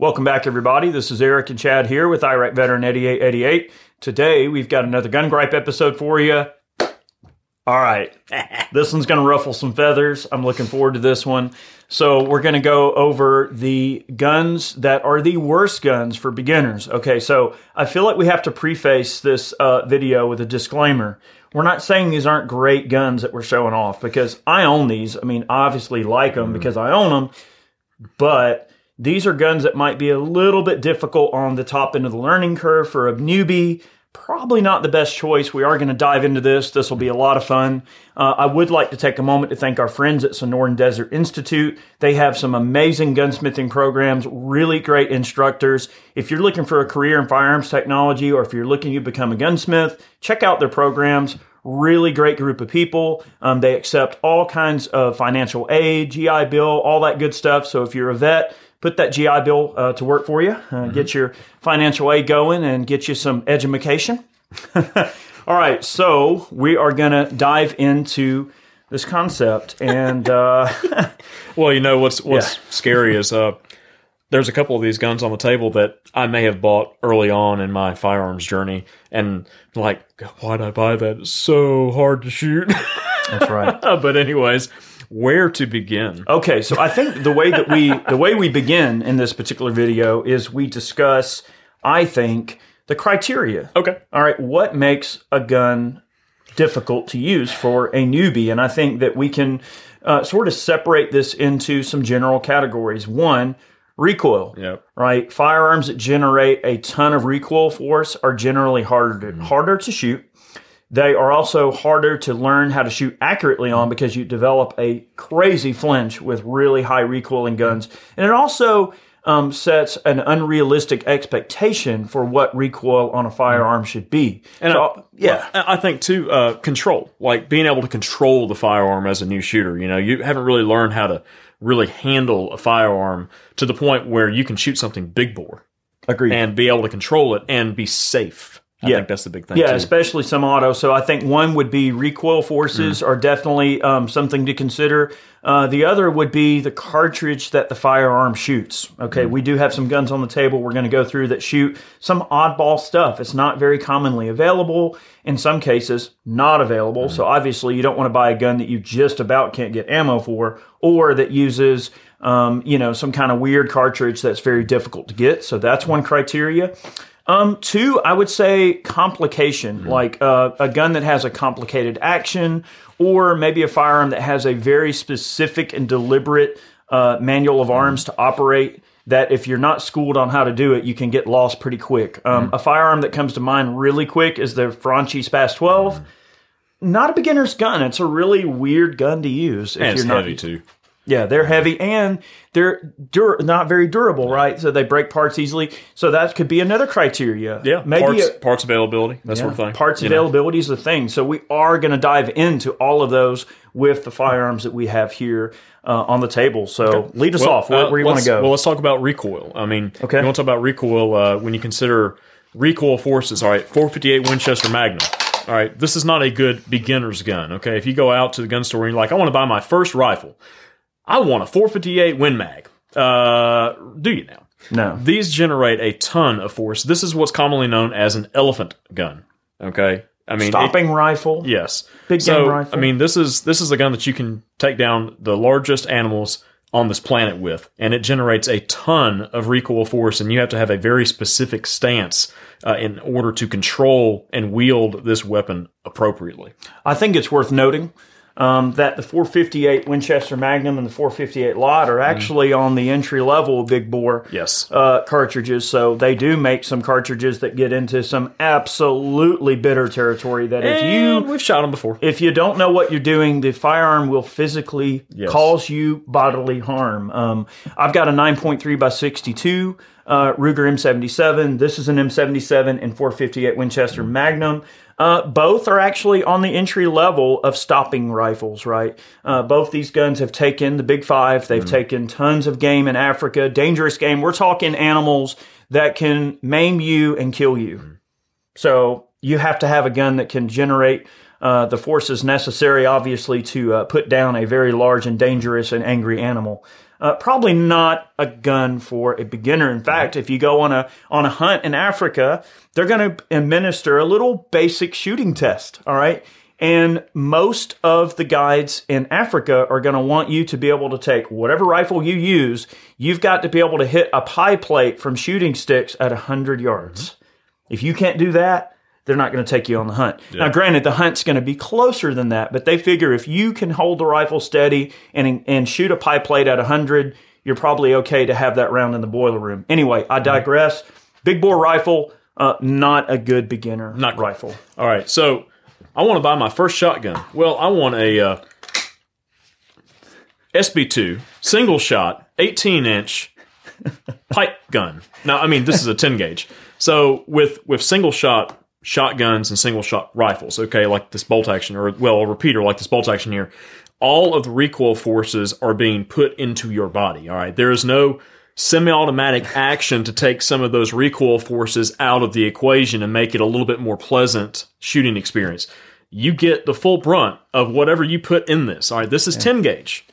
Welcome back, everybody. This is Eric and Chad here with Iraq Veteran 8888. Today, we've got another Gun Gripe episode for you. All right. this one's going to ruffle some feathers. I'm looking forward to this one. So, we're going to go over the guns that are the worst guns for beginners. Okay, so I feel like we have to preface this uh, video with a disclaimer. We're not saying these aren't great guns that we're showing off because I own these. I mean, obviously like them because I own them, but these are guns that might be a little bit difficult on the top end of the learning curve for a newbie. Probably not the best choice. We are going to dive into this. This will be a lot of fun. Uh, I would like to take a moment to thank our friends at Sonoran Desert Institute. They have some amazing gunsmithing programs, really great instructors. If you're looking for a career in firearms technology or if you're looking to become a gunsmith, check out their programs really great group of people. Um, they accept all kinds of financial aid, GI Bill, all that good stuff. So if you're a vet, put that GI Bill uh, to work for you, uh, mm-hmm. get your financial aid going, and get you some education. all right, so we are going to dive into this concept, and uh, well, you know what's what's yeah. scary is uh, there's a couple of these guns on the table that I may have bought early on in my firearms journey, and like, why'd I buy that? It's so hard to shoot. That's right. but anyways, where to begin? Okay, so I think the way that we the way we begin in this particular video is we discuss, I think, the criteria. Okay. All right, what makes a gun difficult to use for a newbie? And I think that we can uh, sort of separate this into some general categories. One recoil. Yep. Right. Firearms that generate a ton of recoil force are generally harder to, mm-hmm. harder to shoot. They are also harder to learn how to shoot accurately on because you develop a crazy flinch with really high recoiling guns. And it also um, sets an unrealistic expectation for what recoil on a firearm should be. And so, I, yeah, I think too, uh, control, like being able to control the firearm as a new shooter. You know, you haven't really learned how to really handle a firearm to the point where you can shoot something big bore. Agreed. And be able to control it and be safe. I yeah. think that's the big thing. Yeah, too. especially some auto. So I think one would be recoil forces mm. are definitely um, something to consider. Uh, the other would be the cartridge that the firearm shoots. Okay, mm. we do have some guns on the table we're going to go through that shoot some oddball stuff. It's not very commonly available. In some cases, not available. Mm. So obviously, you don't want to buy a gun that you just about can't get ammo for, or that uses um, you know some kind of weird cartridge that's very difficult to get. So that's one criteria. Um, two, I would say complication, mm-hmm. like uh, a gun that has a complicated action, or maybe a firearm that has a very specific and deliberate uh, manual of arms to operate. That if you're not schooled on how to do it, you can get lost pretty quick. Um, mm-hmm. A firearm that comes to mind really quick is the Franchi Spas 12. Mm-hmm. Not a beginner's gun. It's a really weird gun to use. If and you're it's not, heavy too. Yeah, they're heavy and they're dur- not very durable, right? So they break parts easily. So that could be another criteria. Yeah, maybe parts, a, parts availability, that yeah, sort of thing. Parts availability know. is the thing. So we are going to dive into all of those with the firearms that we have here uh, on the table. So okay. lead us well, off. Where, uh, where do you want to go? Well, let's talk about recoil. I mean, okay. you want to talk about recoil uh, when you consider recoil forces. All right, 458 Winchester Magnum. All right, this is not a good beginner's gun. Okay, if you go out to the gun store and you're like, I want to buy my first rifle. I want a 458 Win Mag. Uh, do you now? No. These generate a ton of force. This is what's commonly known as an elephant gun. Okay. I mean, stopping it, rifle. Yes. Big so, game rifle. I mean, this is this is a gun that you can take down the largest animals on this planet with, and it generates a ton of recoil force, and you have to have a very specific stance uh, in order to control and wield this weapon appropriately. I think it's worth noting um, that the 458 Winchester Magnum and the 458 Lott are mm-hmm. actually mm. on the entry level big bore yes. uh, cartridges. So they do make some cartridges that get into some absolutely bitter territory. That if and you we've shot them before, if you don't know what you're doing, the firearm will physically yes. cause you bodily harm. Um, I've got a 9.3 by 62 uh, Ruger M77. This is an M77 and 458 Winchester Magnum. Uh, both are actually on the entry level of stopping rifles, right? Uh, both these guns have taken the big five. They've mm. taken tons of game in Africa, dangerous game. We're talking animals that can maim you and kill you. Mm. So you have to have a gun that can generate uh, the forces necessary, obviously, to uh, put down a very large and dangerous and angry animal. Uh, probably not a gun for a beginner. In fact, if you go on a on a hunt in Africa, they're going to administer a little basic shooting test. All right. And most of the guides in Africa are going to want you to be able to take whatever rifle you use. You've got to be able to hit a pie plate from shooting sticks at 100 yards. If you can't do that, they're not going to take you on the hunt. Now, granted, the hunt's going to be closer than that, but they figure if you can hold the rifle steady and and shoot a pie plate at 100, you're probably okay to have that round in the boiler room. Anyway, I digress. Big bore rifle, uh, not a good beginner Not good. rifle. All right, so I want to buy my first shotgun. Well, I want a uh, SB2 single shot, 18 inch pipe gun. Now, I mean, this is a 10 gauge. So with with single shot shotguns and single shot rifles, okay, like this bolt action, or well, a repeater like this bolt action here, all of the recoil forces are being put into your body. All right, there is no semi-automatic action to take some of those recoil forces out of the equation and make it a little bit more pleasant shooting experience. You get the full brunt of whatever you put in this. All right, this is 10 gauge.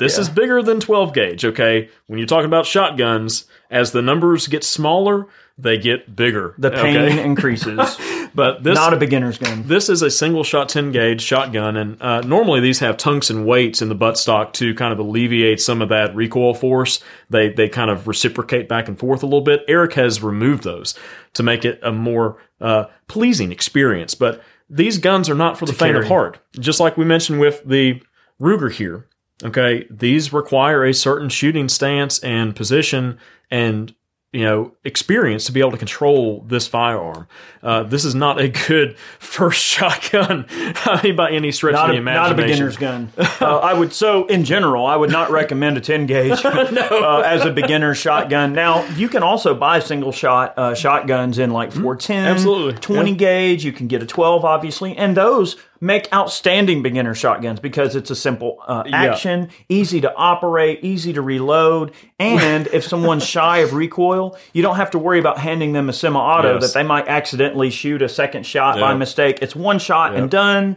This is bigger than 12 gauge, okay? When you're talking about shotguns, as the numbers get smaller, they get bigger. The pain okay? increases. But this not a beginner's gun. this is a single shot 10 gauge shotgun, and uh, normally these have tunks and weights in the buttstock to kind of alleviate some of that recoil force. They they kind of reciprocate back and forth a little bit. Eric has removed those to make it a more uh, pleasing experience. But these guns are not for the faint of heart. Just like we mentioned with the Ruger here. Okay, these require a certain shooting stance and position and you know experience to be able to control this firearm. Uh, this is not a good first shotgun I mean, by any stretch Not of a, the not a beginner's gun. Uh, I would so in general, I would not recommend a 10 gauge uh, as a beginner shotgun. Now you can also buy single shot uh, shotguns in like 410, absolutely. 20 Yeah. gauge. You can get a 12, obviously, and those make outstanding beginner shotguns because it's a simple uh, action, easy to operate, easy to reload, and if someone's shy of recoil, you don't have to worry about handing them a semi-auto Yes. that they might accidentally shoot a second shot by mistake. It's one shot and done.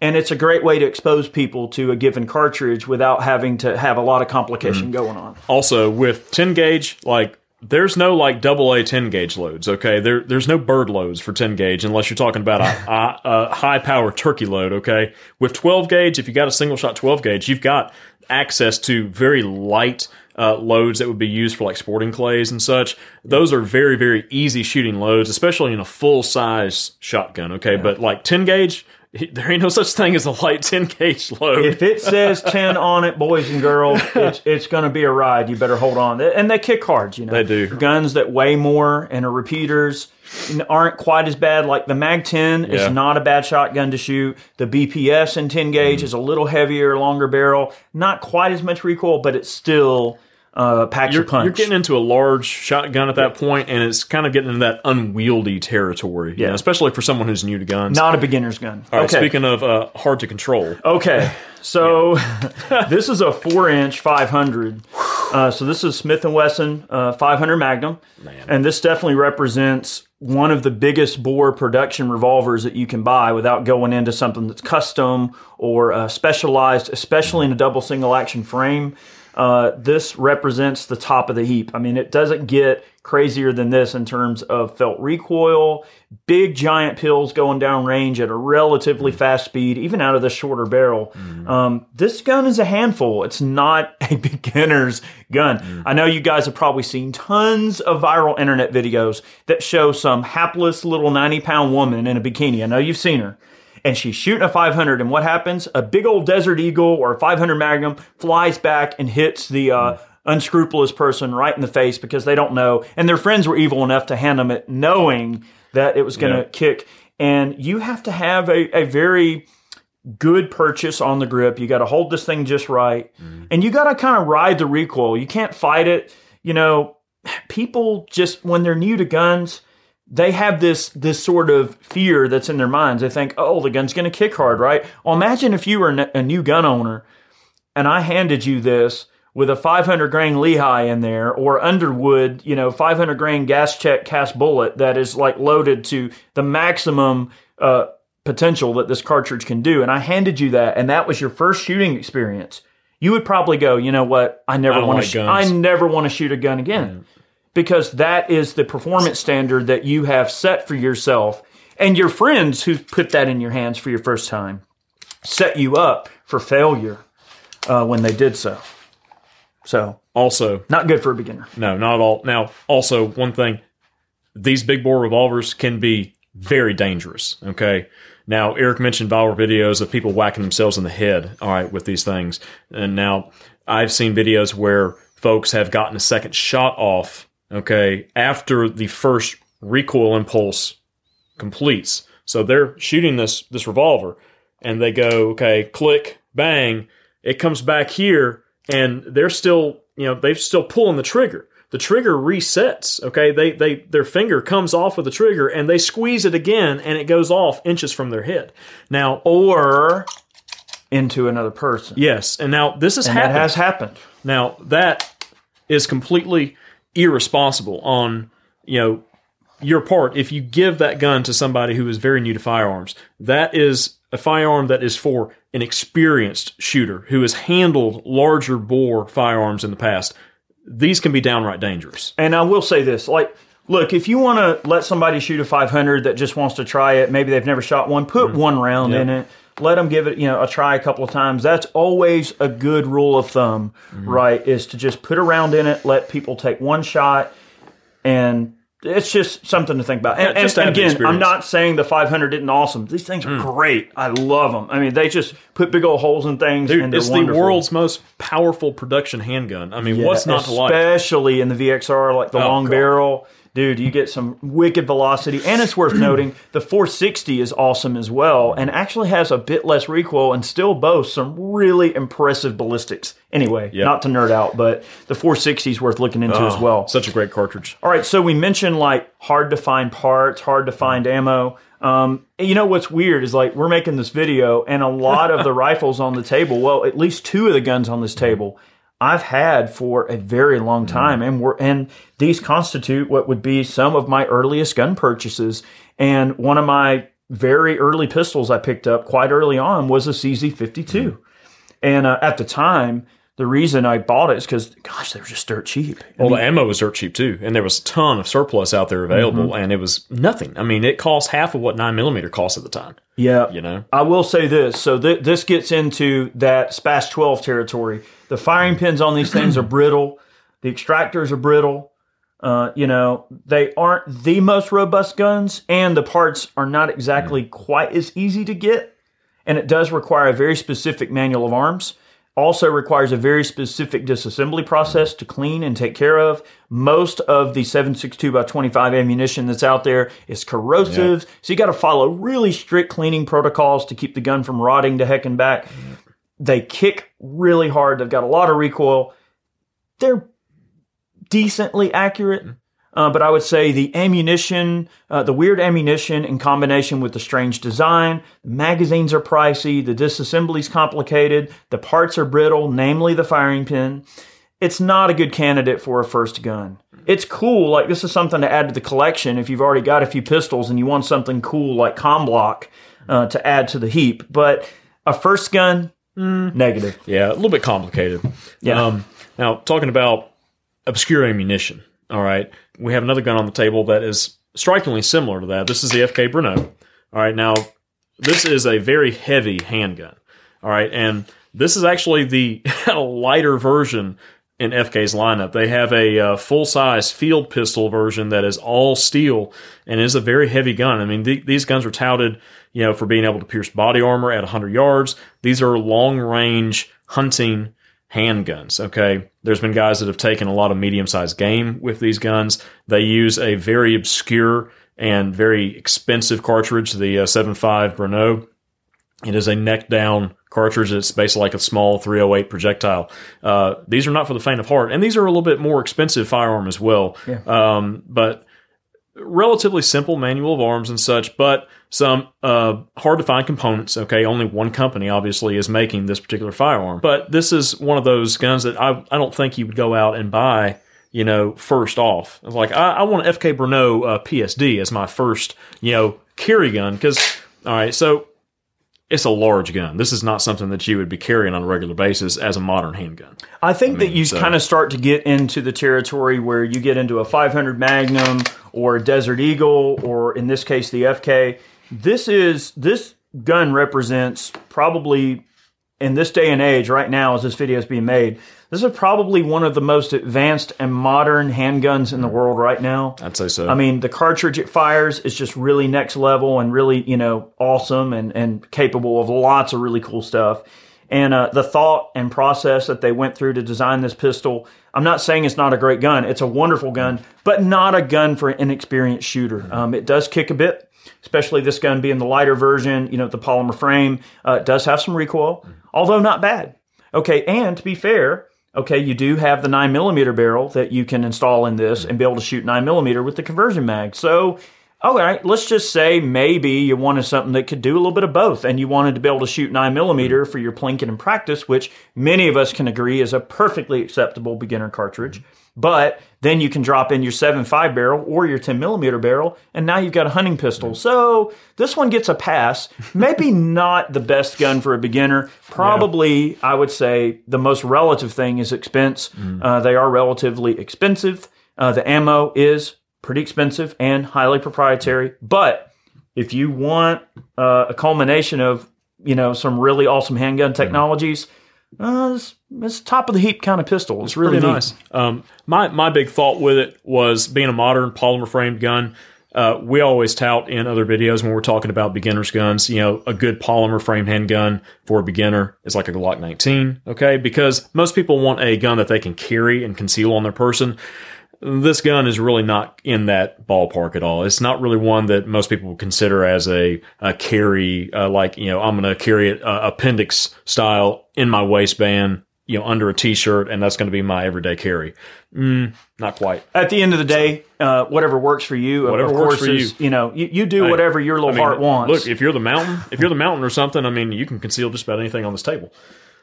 And it's a great way to expose people to a given cartridge without having to have a lot of complication going on. also with 10 gauge like there's no like double A 10 gauge loads okay? There there's no bird loads for 10 gauge unless you're talking about a, a, a high power turkey load okay? With 12 gauge if you got a single shot 12 gauge you've got access to very light uh, loads that would be used for like sporting clays and such. Those are very very easy shooting loads especially in a full size shotgun okay? But like 10 gauge there ain't no such thing as a light 10 gauge load If it says 10 on it, boys and girls, it's, it's going to be a ride. You better hold on. And they kick hard, you know. They do. Guns that weigh more and are repeaters aren't quite as bad. Like the Mag 10 Yeah. is not a bad shotgun to shoot. The BPS in 10 gauge mm. is a little heavier, longer barrel. Not quite as much recoil, but it's still uh, a punch. you're getting into a large shotgun at that point, and it's kind of getting into that unwieldy territory. Yeah, Yeah. especially for someone who's new to guns. not a beginner's gun. All right, okay. Speaking of uh, hard to control, Okay, so this is a four-inch 500. Uh, so this is Smith and Wesson uh, 500 Magnum, and this definitely represents one of the biggest bore production revolvers that you can buy without going into something that's custom or uh, specialized, especially in a double single action frame. Uh, this represents the top of the heap. I mean, it doesn't get crazier than this in terms of felt recoil, big giant pills going down range at a relatively fast speed, even out of the shorter barrel. Um, this gun is a handful. It's not a beginner's gun. I know you guys have probably seen tons of viral internet videos that show some hapless little 90 pound woman in a bikini. I know you've seen her and she's shooting a 500 and what happens? A big old desert eagle or a 500 magnum flies back and hits the uh, unscrupulous person right in the face because they don't know. And their friends were evil enough to hand them it knowing that it was going to Yeah. kick. And you have to have a, a very good purchase on the grip. You got to hold this thing just right. And you got to kind of ride the recoil. You can't fight it. You know people just when they're new to guns they have this this sort of fear that's in their minds. They think, "Oh, the gun's going to kick hard, right?" Well, imagine if you were a new gun owner and I handed you this with a 500 grain Lehigh in there or Underwood, you know, 500 grain gas check cast bullet that is like loaded to the maximum uh, potential that this cartridge can do, and I handed you that, and that was your first shooting experience, you would probably go, you know what? I never want like to. Sh- I never want to shoot a gun again because that is the performance standard that you have set for yourself, and your friends who put that in your hands for your first time set you up for failure uh, when they did so. So Also, not good for a beginner. no, not at all. Now, also one thing, these big bore revolvers can be very dangerous. Okay. Now, Eric mentioned viral videos of people whacking themselves in the head. All right, with these things, and now I've seen videos where folks have gotten a second shot off. Okay, after the first recoil impulse completes. So they're shooting this this revolver and they go, okay, click, bang, it comes back here and they're still, you know, they're still pulling the trigger. The trigger resets, okay? They they their finger comes off of the trigger and they squeeze it again and it goes off inches from their head. Now, Or into another person. yes, and now this has and happened. that has happened. Now that is completely irresponsible on you know your part if you give that gun to somebody who is very new to firearms. That is a firearm that is for an experienced shooter who has handled larger bore firearms in the past. These can be downright dangerous. And I will say this, like, look, if you want to let somebody shoot a 500 that just wants to try it, maybe they've never shot one, put mm-hmm. one round in it. Let them give it, you know, a try a couple of times. That's always a good rule of thumb, mm-hmm. right? Is to just put a round in it, let people take one shot, and it's just something to think about. And, Yeah, and the again, I'm not saying the 500 isn't awesome. These things are mm. great. I love them. I mean, they just put big old holes in things, Dude, and it's wonderful. the world's most powerful production handgun. I mean, what's not to like? Especially in the VXR, like the oh, long God. barrel. Dude, you get some wicked velocity. And it's worth noting the 460 is awesome as well and actually has a bit less recoil and still boasts some really impressive ballistics. Anyway, not to nerd out, but the 460 is worth looking into as well. Such a great cartridge. All right, so we mentioned like hard to find parts, hard to find ammo. Um, you know what's weird is like we're making this video, and a lot of the rifles on the table, well, at least two of the guns on this table, I've had for a very long time, and we're and these constitute what would be some of my earliest gun purchases. And one of my very early pistols I picked up quite early on was a CZ52, and uh, at the time. The reason I bought it is because, gosh, they were just dirt cheap. Well, the ammo was dirt cheap too, and there was a ton of surplus out there available, and it was nothing. I mean, it cost half of what nine millimeter cost at the time. Yeah, You know, I will say this. So th- this gets into that SPAS 12 territory. The firing pins on these things are brittle. The extractors are brittle. Uh, you know, they aren't the most robust guns, and the parts are not exactly quite as easy to get. And it does require a very specific manual of arms. Also requires a very specific disassembly process to clean and take care of. Most of the 762 by 25 ammunition that's out there is corrosive, so you got to follow really strict cleaning protocols to keep the gun from rotting to heck and back. They kick really hard. They've got a lot of recoil. They're decently accurate. Mm-hmm. Uh, but I would say the ammunition, uh, the weird ammunition in combination with the strange design, magazines are pricey, the disassembly's complicated, the parts are brittle, namely the firing pin. It's not a good candidate for a first gun. It's cool, like this is something to add to the collection if you've already got a few pistols and you want something cool like Comblock uh, to add to the heap. But a first gun, mm, negative. yeah, a little bit complicated. Yeah. Um, now, talking about obscure ammunition. All right, we have another gun on the table that is strikingly similar to that. This is the FK Bruno. All right, now this is a very heavy handgun. All right, and this is actually the lighter version in FK's lineup. They have a uh, full size field pistol version that is all steel and is a very heavy gun. I mean, th- these guns are touted, you know, for being able to pierce body armor at 100 yards. These are long range hunting handguns. Okay. There's been guys that have taken a lot of medium sized game with these guns. They use a very obscure and very expensive cartridge, the uh, 7.5 Bruno. It is a neck down cartridge. It's basically like a small 308 projectile. Uh, these are not for the faint of heart, and these are a little bit more expensive firearm as well. Yeah. Um, but relatively simple manual of arms and such, but some uh, hard to find components. Okay, only one company obviously is making this particular firearm, but this is one of those guns that I I don't think you would go out and buy. You know, first off, like I, I want an FK Bruno uh, PSD as my first, you know, carry gun because All right, so it's a large gun. This is not something that you would be carrying on a regular basis as a modern handgun. I think that mean, you so- kind of start to get into the territory where you get into a 500 Magnum or a Desert Eagle or in this case the FK. This is this gun represents probably in this day and age right now as this video is being made. This is probably one of the most advanced and modern handguns in the world right now. I'd say so. I mean, the cartridge it fires is just really next level and really, you know, awesome and, and capable of lots of really cool stuff. And uh, the thought and process that they went through to design this pistol, I'm not saying it's not a great gun. It's a wonderful gun, but not a gun for an inexperienced shooter. Um, it does kick a bit, especially this gun being the lighter version, you know, the polymer frame. Uh, does have some recoil, although not bad. Okay, and to be fair, okay, you do have the nine millimeter barrel that you can install in this and be able to shoot nine millimeter with the conversion mag. So, all right, let's just say maybe you wanted something that could do a little bit of both, and you wanted to be able to shoot nine millimeter for your plinking and practice, which many of us can agree is a perfectly acceptable beginner cartridge. But then you can drop in your 7.5 barrel or your 10 millimeter barrel, and now you've got a hunting pistol. So this one gets a pass. Maybe not the best gun for a beginner. Probably, I would say, the most relative thing is expense. Uh, they are relatively expensive. Uh, the ammo is pretty expensive and highly proprietary. But if you want uh, a culmination of you know some really awesome handgun technologies, uh, it's, it's top of the heap kind of pistol. It's really nice. Um, my my big thought with it was being a modern polymer framed gun. Uh, we always tout in other videos when we're talking about beginners guns. You know, a good polymer frame handgun for a beginner is like a Glock 19. Okay, because most people want a gun that they can carry and conceal on their person. This gun is really not in that ballpark at all. It's not really one that most people would consider as a, a carry, uh, like, you know, I'm going to carry it uh, appendix style in my waistband, you know, under a t shirt, and that's going to be my everyday carry. Mm, not quite. At the end of the day, uh, whatever works for you, Whatever of works for is, you know, you, you do whatever your little I mean, heart wants. Look, if you're the mountain, if you're the mountain or something, I mean, you can conceal just about anything on this table.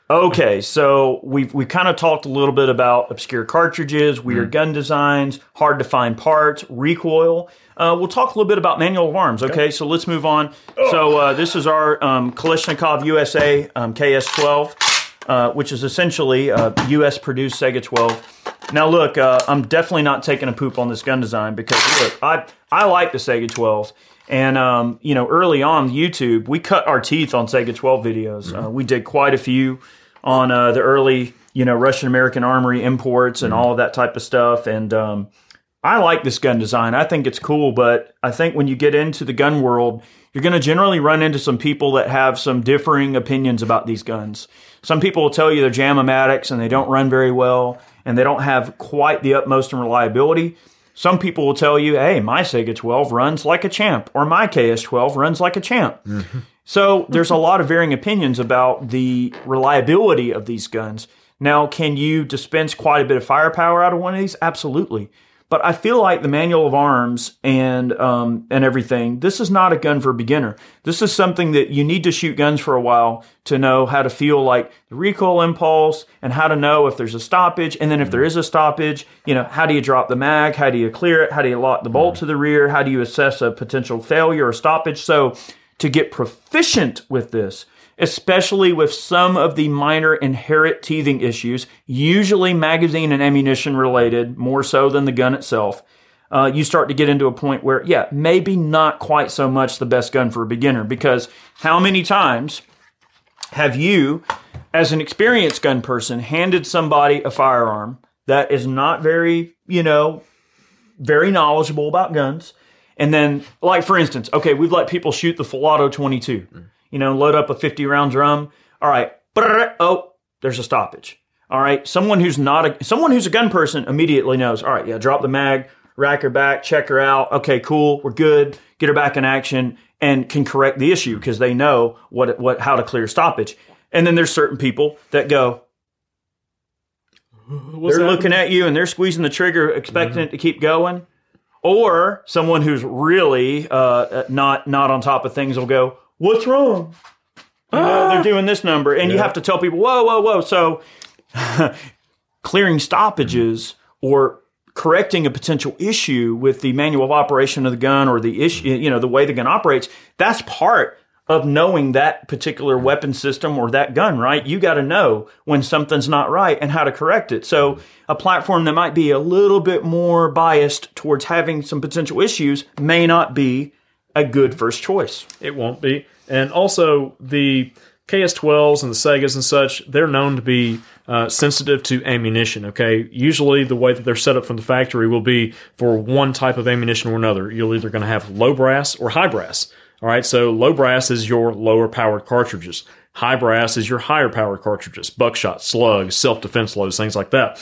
Okay, so we've we kind of talked a little bit about obscure cartridges, weird gun designs, hard to find parts, recoil. Uh, we'll talk a little bit about manual of arms. Okay, so let's move on. So uh, this is our um, Kalashnikov USA um, KS12, uh, which is essentially a U.S. produced Saiga 12. Now look, uh, I'm definitely not taking a poop on this gun design because look, I I like the Saiga 12. And um, you know, early on YouTube, we cut our teeth on Saiga 12 videos. Uh, we did quite a few on uh, the early, you know, Russian American Armory imports and all of that type of stuff. And um, I like this gun design. I think it's cool, but I think when you get into the gun world, you're going to generally run into some people that have some differing opinions about these guns. Some people will tell you they're jamomatics and they don't run very well and they don't have quite the utmost in reliability. Some people will tell you, hey, my Saiga 12 runs like a champ, or my KS12 runs like a champ. Mm-hmm. So there's a lot of varying opinions about the reliability of these guns. Now, can you dispense quite a bit of firepower out of one of these? Absolutely. But I feel like the manual of arms and um, and everything. This is not a gun for a beginner. This is something that you need to shoot guns for a while to know how to feel like the recoil impulse and how to know if there's a stoppage. And then if there is a stoppage, you know how do you drop the mag? How do you clear it? How do you lock the bolt to the rear? How do you assess a potential failure or stoppage? So to get proficient with this, especially with some of the minor inherent teething issues, usually magazine and ammunition related, more so than the gun itself. Uh, you start to get into a point where, yeah, maybe not quite so much the best gun for a beginner because how many times have you, as an experienced gun person, handed somebody a firearm that is not very, you know, very knowledgeable about guns? And then, like for instance, okay, we've let people shoot the full auto 22. You know, load up a 50 round drum. All right, oh, there's a stoppage. All right, someone who's not a someone who's a gun person immediately knows. All right, yeah, drop the mag, rack her back, check her out. Okay, cool, we're good. Get her back in action, and can correct the issue because they know what what how to clear stoppage. And then there's certain people that go, they're looking at you and they're squeezing the trigger, expecting it to keep going. Or someone who's really uh, not not on top of things will go, "What's wrong?" You know, they're ah. doing this number, and you have to tell people, "Whoa, whoa, whoa!" So, clearing stoppages or correcting a potential issue with the manual of operation of the gun or the issue, you know, the way the gun operates. That's part of knowing that particular weapon system or that gun, right? You got to know when something's not right and how to correct it. So a platform that might be a little bit more biased towards having some potential issues may not be a good first choice. It won't be. And also, the KS12s and the Saigas and such, they're known to be uh, sensitive to ammunition. Okay, usually the way that they're set up from the factory will be for one type of ammunition or another. You're either going to have low brass or high brass. All right, so low brass is your lower powered cartridges. High brass is your higher powered cartridges, buckshot, slugs, self defense loads, things like that.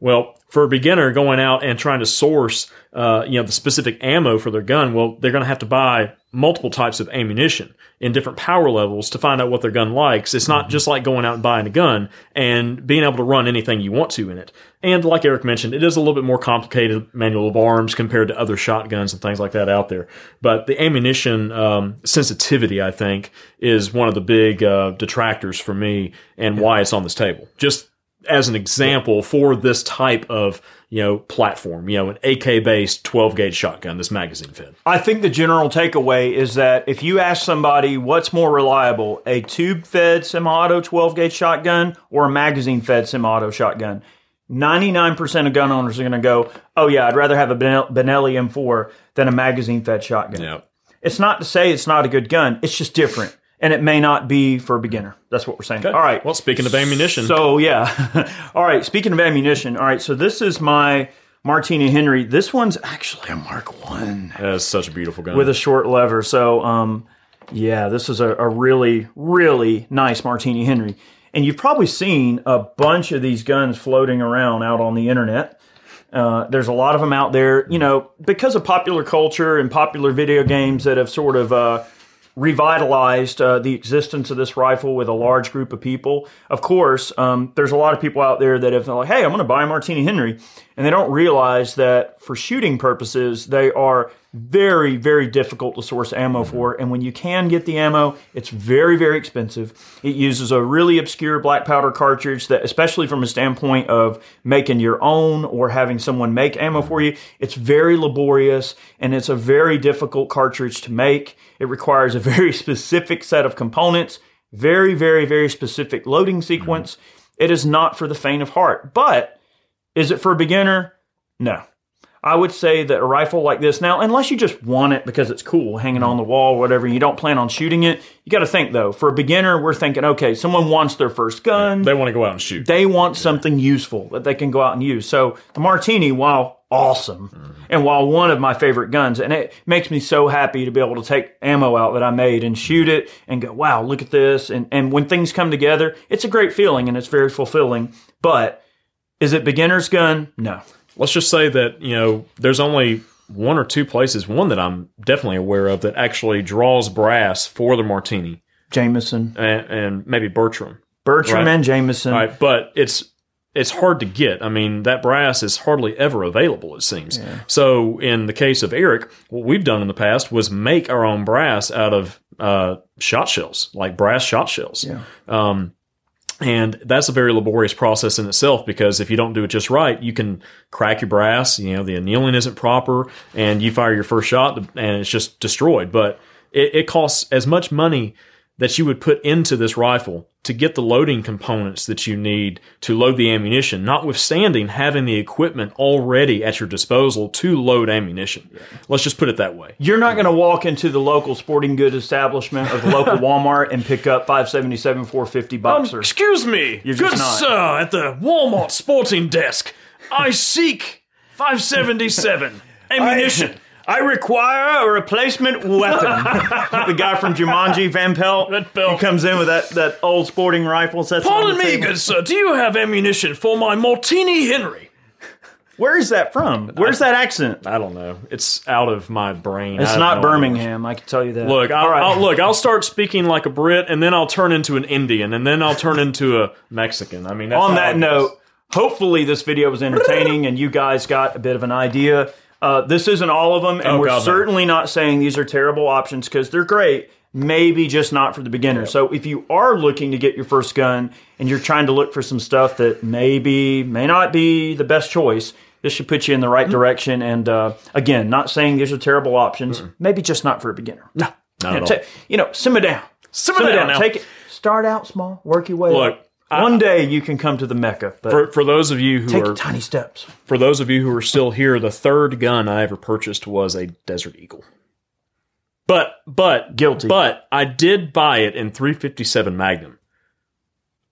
Well, for a beginner going out and trying to source, uh, you know, the specific ammo for their gun, well, they're going to have to buy multiple types of ammunition in different power levels to find out what their gun likes. It's not just like going out and buying a gun and being able to run anything you want to in it. And like Eric mentioned, it is a little bit more complicated manual of arms compared to other shotguns and things like that out there. But the ammunition um, sensitivity, I think, is one of the big uh, detractors for me and why it's on this table. Just as an example for this type of you know platform you know an ak based 12 gauge shotgun this magazine fed I think the general takeaway is that if you ask somebody what's more reliable, a tube fed semi auto 12 gauge shotgun or a magazine fed semi auto shotgun, 99% of gun owners are going to go, oh, yeah, I'd rather have a Benelli M4 than a magazine fed shotgun. yeah It's not to say it's not a good gun, it's just different. And it may not be for a beginner. That's what we're saying. All right. well speaking of ammunition So yeah. all right. Speaking of ammunition, all right. So this is my Martini Henry. This one's actually a Mark One that's such a beautiful gun with a short lever. So um, yeah, this is a, a really really nice Martini Henry. And you've probably seen a bunch of these guns floating around out on the internet. Uh, there's a lot of them out there, you know, because of popular culture and popular video games that have sort of uh, revitalized uh, the existence of this rifle with a large group of people. Of course, um, there's a lot of people out there that have like, hey, I'm going to buy a Martini Henry, and they don't realize that for shooting purposes, they are very, very difficult to source ammo mm-hmm. for. And when you can get the ammo, it's very, very expensive. It uses a really obscure black powder cartridge that, especially from a standpoint of making your own or having someone make ammo for you, it's very laborious and it's a very difficult cartridge to make. It requires a very specific set of components, very, very, very specific loading mm-hmm. sequence. It is not for the faint of heart. But is it for a beginner? No. I would say that a rifle like this, now, unless you just want it because it's cool hanging on the wall or whatever, you don't plan on shooting it, you got to think though. For a beginner, we're thinking, okay, someone wants their first gun. they want to go out and shoot They want something useful that they can go out and use. So the Martini, while awesome, and while one of my favorite guns, and it makes me so happy to be able to take ammo out that I made and shoot it and go, wow, look at this. And, and when things come together, it's a great feeling and it's very fulfilling. But is it beginner's gun? No. let's just say that you know there's only one or two places one that i'm definitely aware of that actually draws brass for the martini Jamison, and, and maybe bertram Bertram, Right. and Jamison. All right, but it's it's hard to get. I mean, that brass is hardly ever available. It seems. So, in the case of Eric, what we've done in the past was make our own brass out of uh, shot shells, like brass shot shells. Yeah. Um, and that's a very laborious process in itself because if you don't do it just right, you can crack your brass. You know, the annealing isn't proper, and you fire your first shot and it's just destroyed. But it, it costs as much money that you would put into this rifle to get the loading components that you need to load the ammunition, notwithstanding having the equipment already at your disposal to load ammunition. Let's just put it that way. You're not going to walk into the local sporting goods establishment or the local Walmart and pick up 577 450 um, boxer. Excuse me, You're good sir, at the Walmart sporting desk. I seek 577 ammunition. I require a replacement weapon. the guy from Jumanji, Van Pelt, Van Pelt. he comes in with that, that old sporting rifle. Sets it on Pardon the me, table. good sir, do you have ammunition for my Martini Henry? Where is that from? Where's that accent? I don't know. It's out of my brain. It's not. Birmingham. I can tell you that. Look, I'll, All right. I'll, look, I'll start speaking like a Brit, and then I'll turn into an Indian, and then I'll turn into a Mexican. I mean, that's on that note, hopefully this video was entertaining and you guys got a bit of an idea. Uh, this isn't all of them, and Oh, we're God, no. certainly not saying these are terrible options because they're great. Maybe just not for the beginner. So if you are looking to get your first gun and you're trying to look for some stuff that maybe may not be the best choice, this should put you in the Mm-hmm. right direction. And uh, again, not saying these are terrible options. Maybe just not for a beginner. No, Not You at know, all. ta- you know, simmer down. Simmer down now. Take it. Start out small. Work your way Look, up. One day you can come to the Mecca, but For, for those of you who take are tiny steps. for those of you who are still here, the third gun I ever purchased was a Desert Eagle. But but Guilty. But I did buy it in 357 Magnum.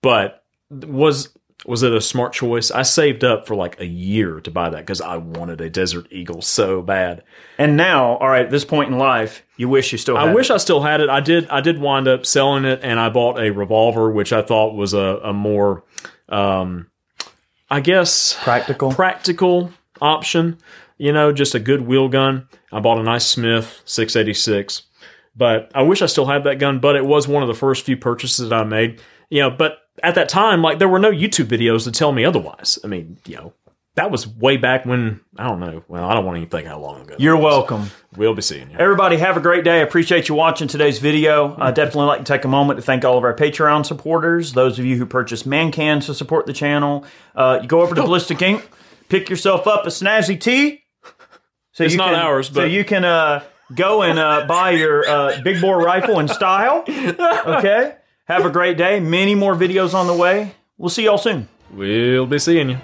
But was was it a smart choice? I saved up for like a year to buy that because I wanted a Desert Eagle so bad. And now, all right, at this point in life, you wish you still had it. I wish it. I still had it. I did. I did wind up selling it, and I bought a revolver, which I thought was a, a more, um, I guess, practical. practical option. You know, just a good wheel gun. I bought a nice Smith 686, but I wish I still had that gun. But it was one of the first few purchases that I made. You know, but at that time, like there were no YouTube videos to tell me otherwise. I mean, you know, that was way back when I don't know. Well, I don't want to even think how long ago. You're welcome. we'll be seeing you. Everybody, have a great day. I appreciate you watching today's video. I definitely like to take a moment to thank all of our Patreon supporters, those of you who purchase man cans to support the channel. Uh, you go over to Ballistic Ink, pick yourself up a snazzy tee. So It's you not can, ours, so but- you can uh, go and uh, buy your uh, big bore rifle in style. Okay. Have a great day. Many more videos on the way. We'll see y'all soon. We'll be seeing you.